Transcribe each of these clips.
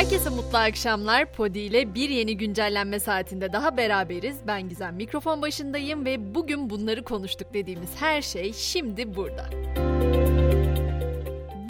Herkese mutlu akşamlar. Podi ile bir yeni güncellenme saatinde daha beraberiz. Ben Gizem mikrofon başındayım ve bugün bunları konuştuk dediğimiz her şey şimdi burada.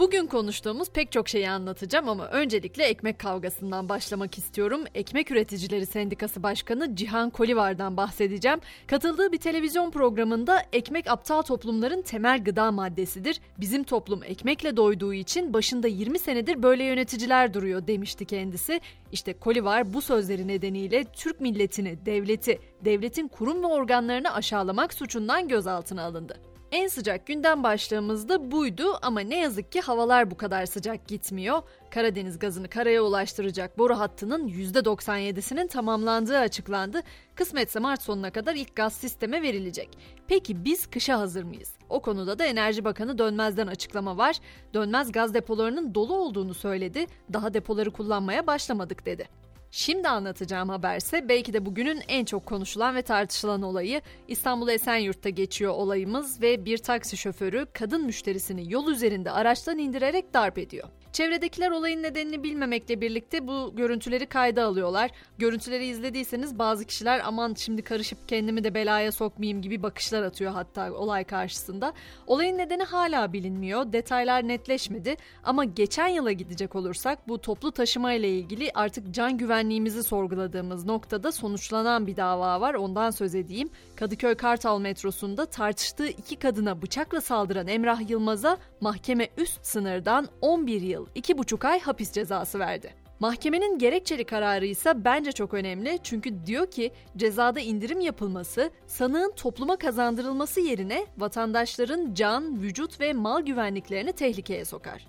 Bugün konuştuğumuz pek çok şeyi anlatacağım ama öncelikle ekmek kavgasından başlamak istiyorum. Ekmek Üreticileri Sendikası Başkanı Cihan Kolivar'dan bahsedeceğim. Katıldığı bir televizyon programında ekmek aptal toplumların temel gıda maddesidir. Bizim toplum ekmekle doyduğu için başında 20 senedir böyle yöneticiler duruyor demişti kendisi. İşte Kolivar bu sözleri nedeniyle Türk milletini, devleti, devletin kurum ve organlarını aşağılamak suçundan gözaltına alındı. En sıcak günden başlığımızda buydu ama ne yazık ki havalar bu kadar sıcak gitmiyor. Karadeniz gazını karaya ulaştıracak boru hattının %97'sinin tamamlandığı açıklandı. Kısmetse Mart sonuna kadar ilk gaz sisteme verilecek. Peki biz kışa hazır mıyız? O konuda da Enerji Bakanı Dönmez'den açıklama var. Dönmez gaz depolarının dolu olduğunu söyledi. Daha depoları kullanmaya başlamadık dedi. Şimdi anlatacağım haberse belki de bugünün en çok konuşulan ve tartışılan olayı İstanbul Esenyurt'ta geçiyor olayımız ve bir taksi şoförü kadın müşterisini yol üzerinde araçtan indirerek darp ediyor. Çevredekiler olayın nedenini bilmemekle birlikte bu görüntüleri kayda alıyorlar. Görüntüleri izlediyseniz bazı kişiler aman şimdi karışıp kendimi de belaya sokmayayım gibi bakışlar atıyor hatta olay karşısında. Olayın nedeni hala bilinmiyor. Detaylar netleşmedi ama geçen yıla gidecek olursak bu toplu taşıma ile ilgili artık can güvenliğimizi sorguladığımız noktada sonuçlanan bir dava var. Ondan söz edeyim. Kadıköy Kartal metrosunda tartıştığı iki kadına bıçakla saldıran Emrah Yılmaz'a mahkeme üst sınırdan 11 yıl yıl 2,5 ay hapis cezası verdi. Mahkemenin gerekçeli kararı ise bence çok önemli çünkü diyor ki cezada indirim yapılması sanığın topluma kazandırılması yerine vatandaşların can, vücut ve mal güvenliklerini tehlikeye sokar.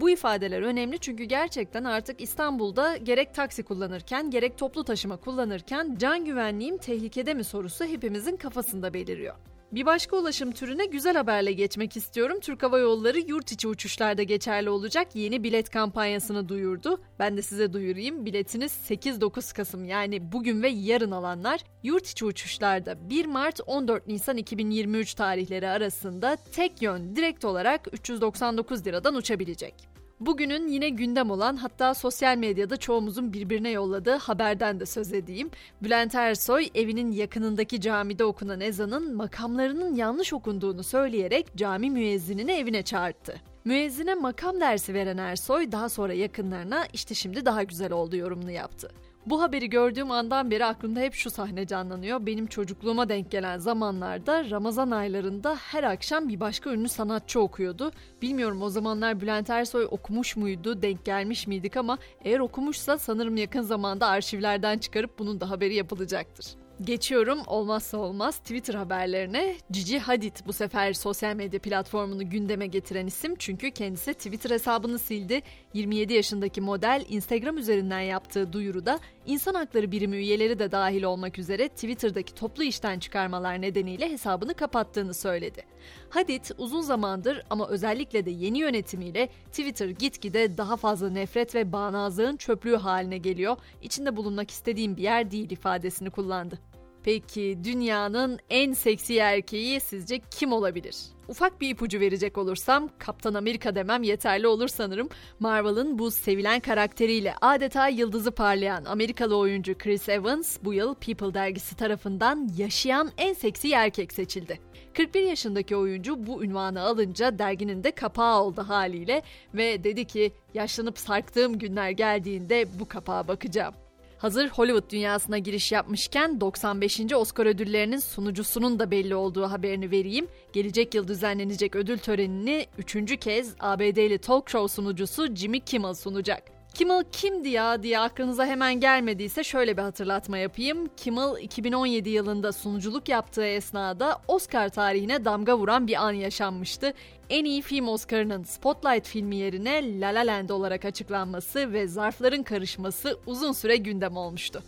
Bu ifadeler önemli çünkü gerçekten artık İstanbul'da gerek taksi kullanırken gerek toplu taşıma kullanırken can güvenliğim tehlikede mi sorusu hepimizin kafasında beliriyor. Bir başka ulaşım türüne güzel haberle geçmek istiyorum. Türk Hava Yolları yurt içi uçuşlarda geçerli olacak yeni bilet kampanyasını duyurdu. Ben de size duyurayım. Biletiniz 8-9 Kasım yani bugün ve yarın alanlar yurt içi uçuşlarda 1 Mart 14 Nisan 2023 tarihleri arasında tek yön direkt olarak 399 liradan uçabilecek. Bugünün yine gündem olan hatta sosyal medyada çoğumuzun birbirine yolladığı haberden de söz edeyim. Bülent Ersoy evinin yakınındaki camide okunan ezanın makamlarının yanlış okunduğunu söyleyerek cami müezzinini evine çağırdı. Müezzine makam dersi veren Ersoy daha sonra yakınlarına işte şimdi daha güzel oldu yorumunu yaptı. Bu haberi gördüğüm andan beri aklımda hep şu sahne canlanıyor. Benim çocukluğuma denk gelen zamanlarda Ramazan aylarında her akşam bir başka ünlü sanatçı okuyordu. Bilmiyorum o zamanlar Bülent Ersoy okumuş muydu, denk gelmiş miydik ama eğer okumuşsa sanırım yakın zamanda arşivlerden çıkarıp bunun da haberi yapılacaktır. Geçiyorum olmazsa olmaz Twitter haberlerine. Cici Hadid bu sefer sosyal medya platformunu gündeme getiren isim çünkü kendisi Twitter hesabını sildi. 27 yaşındaki model Instagram üzerinden yaptığı duyuruda insan hakları birimi üyeleri de dahil olmak üzere Twitter'daki toplu işten çıkarmalar nedeniyle hesabını kapattığını söyledi. Hadid uzun zamandır ama özellikle de yeni yönetimiyle Twitter gitgide daha fazla nefret ve bağnazlığın çöplüğü haline geliyor. İçinde bulunmak istediğim bir yer değil ifadesini kullandı. Peki dünyanın en seksi erkeği sizce kim olabilir? Ufak bir ipucu verecek olursam Kaptan Amerika demem yeterli olur sanırım. Marvel'ın bu sevilen karakteriyle adeta yıldızı parlayan Amerikalı oyuncu Chris Evans bu yıl People dergisi tarafından yaşayan en seksi erkek seçildi. 41 yaşındaki oyuncu bu ünvanı alınca derginin de kapağı oldu haliyle ve dedi ki yaşlanıp sarktığım günler geldiğinde bu kapağa bakacağım. Hazır Hollywood dünyasına giriş yapmışken 95. Oscar ödüllerinin sunucusunun da belli olduğu haberini vereyim. Gelecek yıl düzenlenecek ödül törenini üçüncü kez ABD'li talk show sunucusu Jimmy Kimmel sunacak. Kimmel kimdi ya diye aklınıza hemen gelmediyse şöyle bir hatırlatma yapayım. Kimmel 2017 yılında sunuculuk yaptığı esnada Oscar tarihine damga vuran bir an yaşanmıştı. En iyi film Oscar'ının Spotlight filmi yerine La La Land olarak açıklanması ve zarfların karışması uzun süre gündem olmuştu.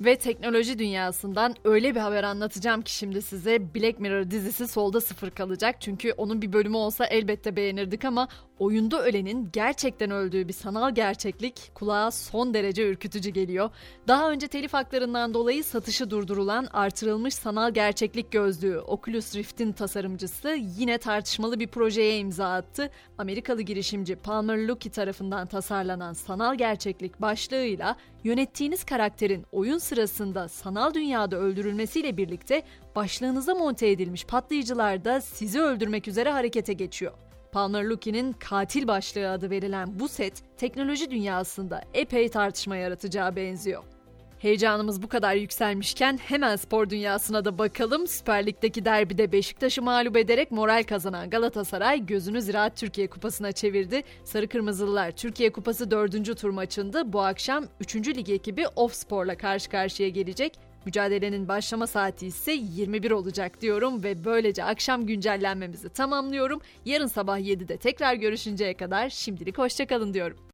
Ve teknoloji dünyasından öyle bir haber anlatacağım ki şimdi size Black Mirror dizisi solda sıfır kalacak. Çünkü onun bir bölümü olsa elbette beğenirdik ama oyunda ölenin gerçekten öldüğü bir sanal gerçeklik kulağa son derece ürkütücü geliyor. Daha önce telif haklarından dolayı satışı durdurulan artırılmış sanal gerçeklik gözlüğü Oculus Rift'in tasarımcısı yine tartışmalı bir projeye imza attı. Amerikalı girişimci Palmer Luckey tarafından tasarlanan sanal gerçeklik başlığıyla yönettiğiniz karakterin oyun sırasında sanal dünyada öldürülmesiyle birlikte başlığınıza monte edilmiş patlayıcılar da sizi öldürmek üzere harekete geçiyor. Palmer Luckey'nin katil başlığı adı verilen bu set teknoloji dünyasında epey tartışma yaratacağı benziyor. Heyecanımız bu kadar yükselmişken hemen spor dünyasına da bakalım. Süper Lig'deki derbide Beşiktaş'ı mağlup ederek moral kazanan Galatasaray gözünü Ziraat Türkiye Kupası'na çevirdi. Sarı Kırmızılılar Türkiye Kupası 4. tur maçında bu akşam 3. lig ekibi Ofspor'la karşı karşıya gelecek. Mücadelenin başlama saati ise 21 olacak diyorum ve böylece akşam güncellenmemizi tamamlıyorum. Yarın sabah 7'de tekrar görüşünceye kadar şimdilik hoşçakalın diyorum.